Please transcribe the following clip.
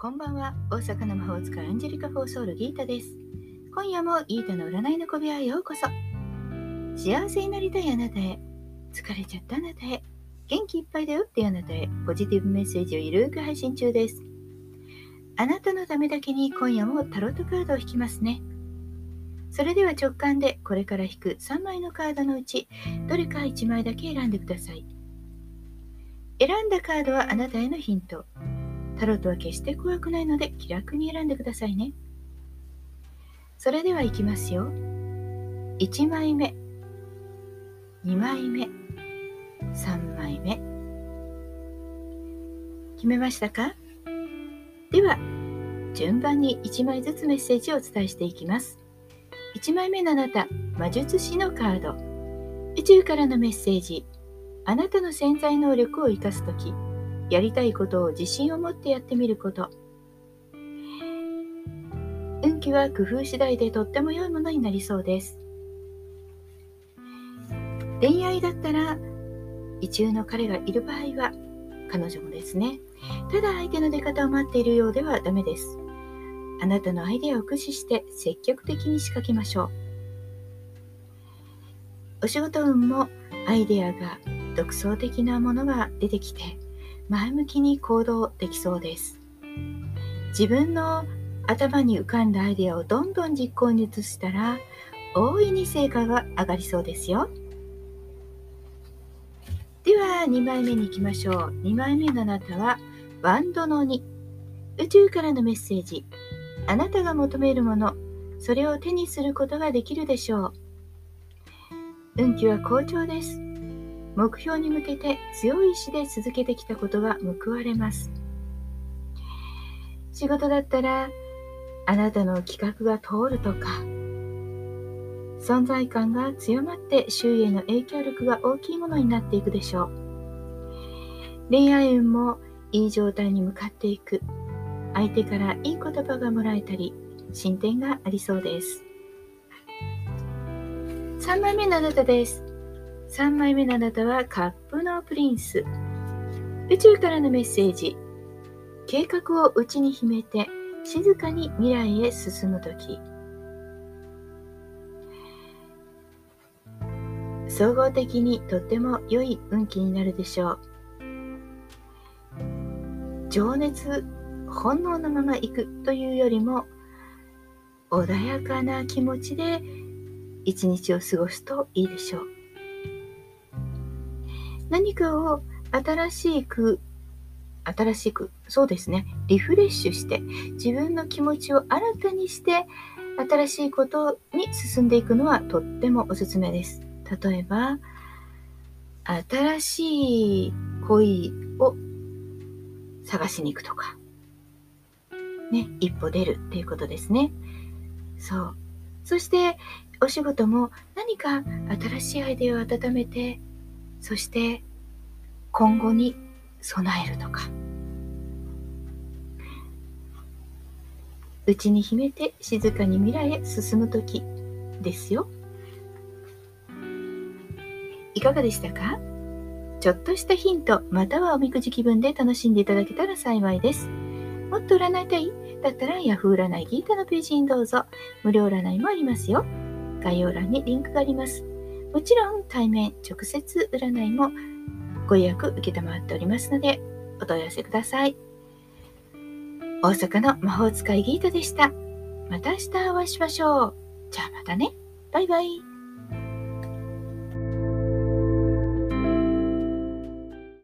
こんばんは。大阪の魔法使いアンジェリカ・フォーソールギータです。今夜もギータの占いの小部屋へようこそ。幸せになりたいあなたへ。疲れちゃったあなたへ。元気いっぱいだよってあなたへ。ポジティブメッセージをゆるく配信中です。あなたのためだけに今夜もタロットカードを引きますね。それでは直感でこれから引く3枚のカードのうちどれか1枚だけ選んでください。選んだカードはあなたへのヒント。タロットは決して怖くないので気楽に選んでくださいね。それではいきますよ。1枚目、2枚目、3枚目。決めましたか？では、順番に1枚ずつメッセージをお伝えしていきます。1枚目のあなた、魔術師のカード。宇宙からのメッセージ。あなたの潜在能力を生かすとき、やりたいことを自信を持ってやってみること。運気は工夫次第でとっても良いものになりそうです。恋愛だったら意中の彼がいる場合は彼女もですね。ただ相手の出方を待っているようではダメです。あなたのアイデアを駆使して積極的に仕掛けましょう。お仕事運もアイデアが独創的なものが出てきて前向きに行動できそうです。自分の頭に浮かんだアイデアをどんどん実行に移したら大いに成果が上がりそうですよ。では2枚目に行きましょう。2枚目のあなたはバンドの2宇宙からのメッセージ。あなたが求めるものそれを手にすることができるでしょう。運気は好調です。目標に向けて強い意志で続けてきたことが報われます。仕事だったら、あなたの企画が通るとか、存在感が強まって周囲への影響力が大きいものになっていくでしょう。恋愛運もいい状態に向かっていく。相手からいい言葉がもらえたり、進展がありそうです。3枚目のあなたです。3枚目のあなたはカップのプリンス。宇宙からのメッセージ。計画を内に秘めて静かに未来へ進むとき。総合的にとっても良い運気になるでしょう。情熱、本能のまま行くというよりも穏やかな気持ちで一日を過ごすといいでしょう。何かを新しく、新しく、そうですね、リフレッシュして、自分の気持ちを新たにして、新しいことに進んでいくのはとってもおすすめです。例えば、新しい恋を探しに行くとか、ね、一歩出るっていうことですね。そう。そして、お仕事も何か新しいアイデアを温めて、そして今後に備えるとか。内に秘めて静かに未来へ進む時ですよ。いかがでしたか？ちょっとしたヒントまたはおみくじ気分で楽しんでいただけたら幸いです。もっと占いたい？だったら Yahoo 占いギータのページにどうぞ。無料占いもありますよ。概要欄にリンクがあります。もちろん対面直接占いもご予約受けたまっておりますので、お問い合わせください。大阪の魔法使いギータでした。また明日お会いしましょう。じゃあまたね。バイバイ。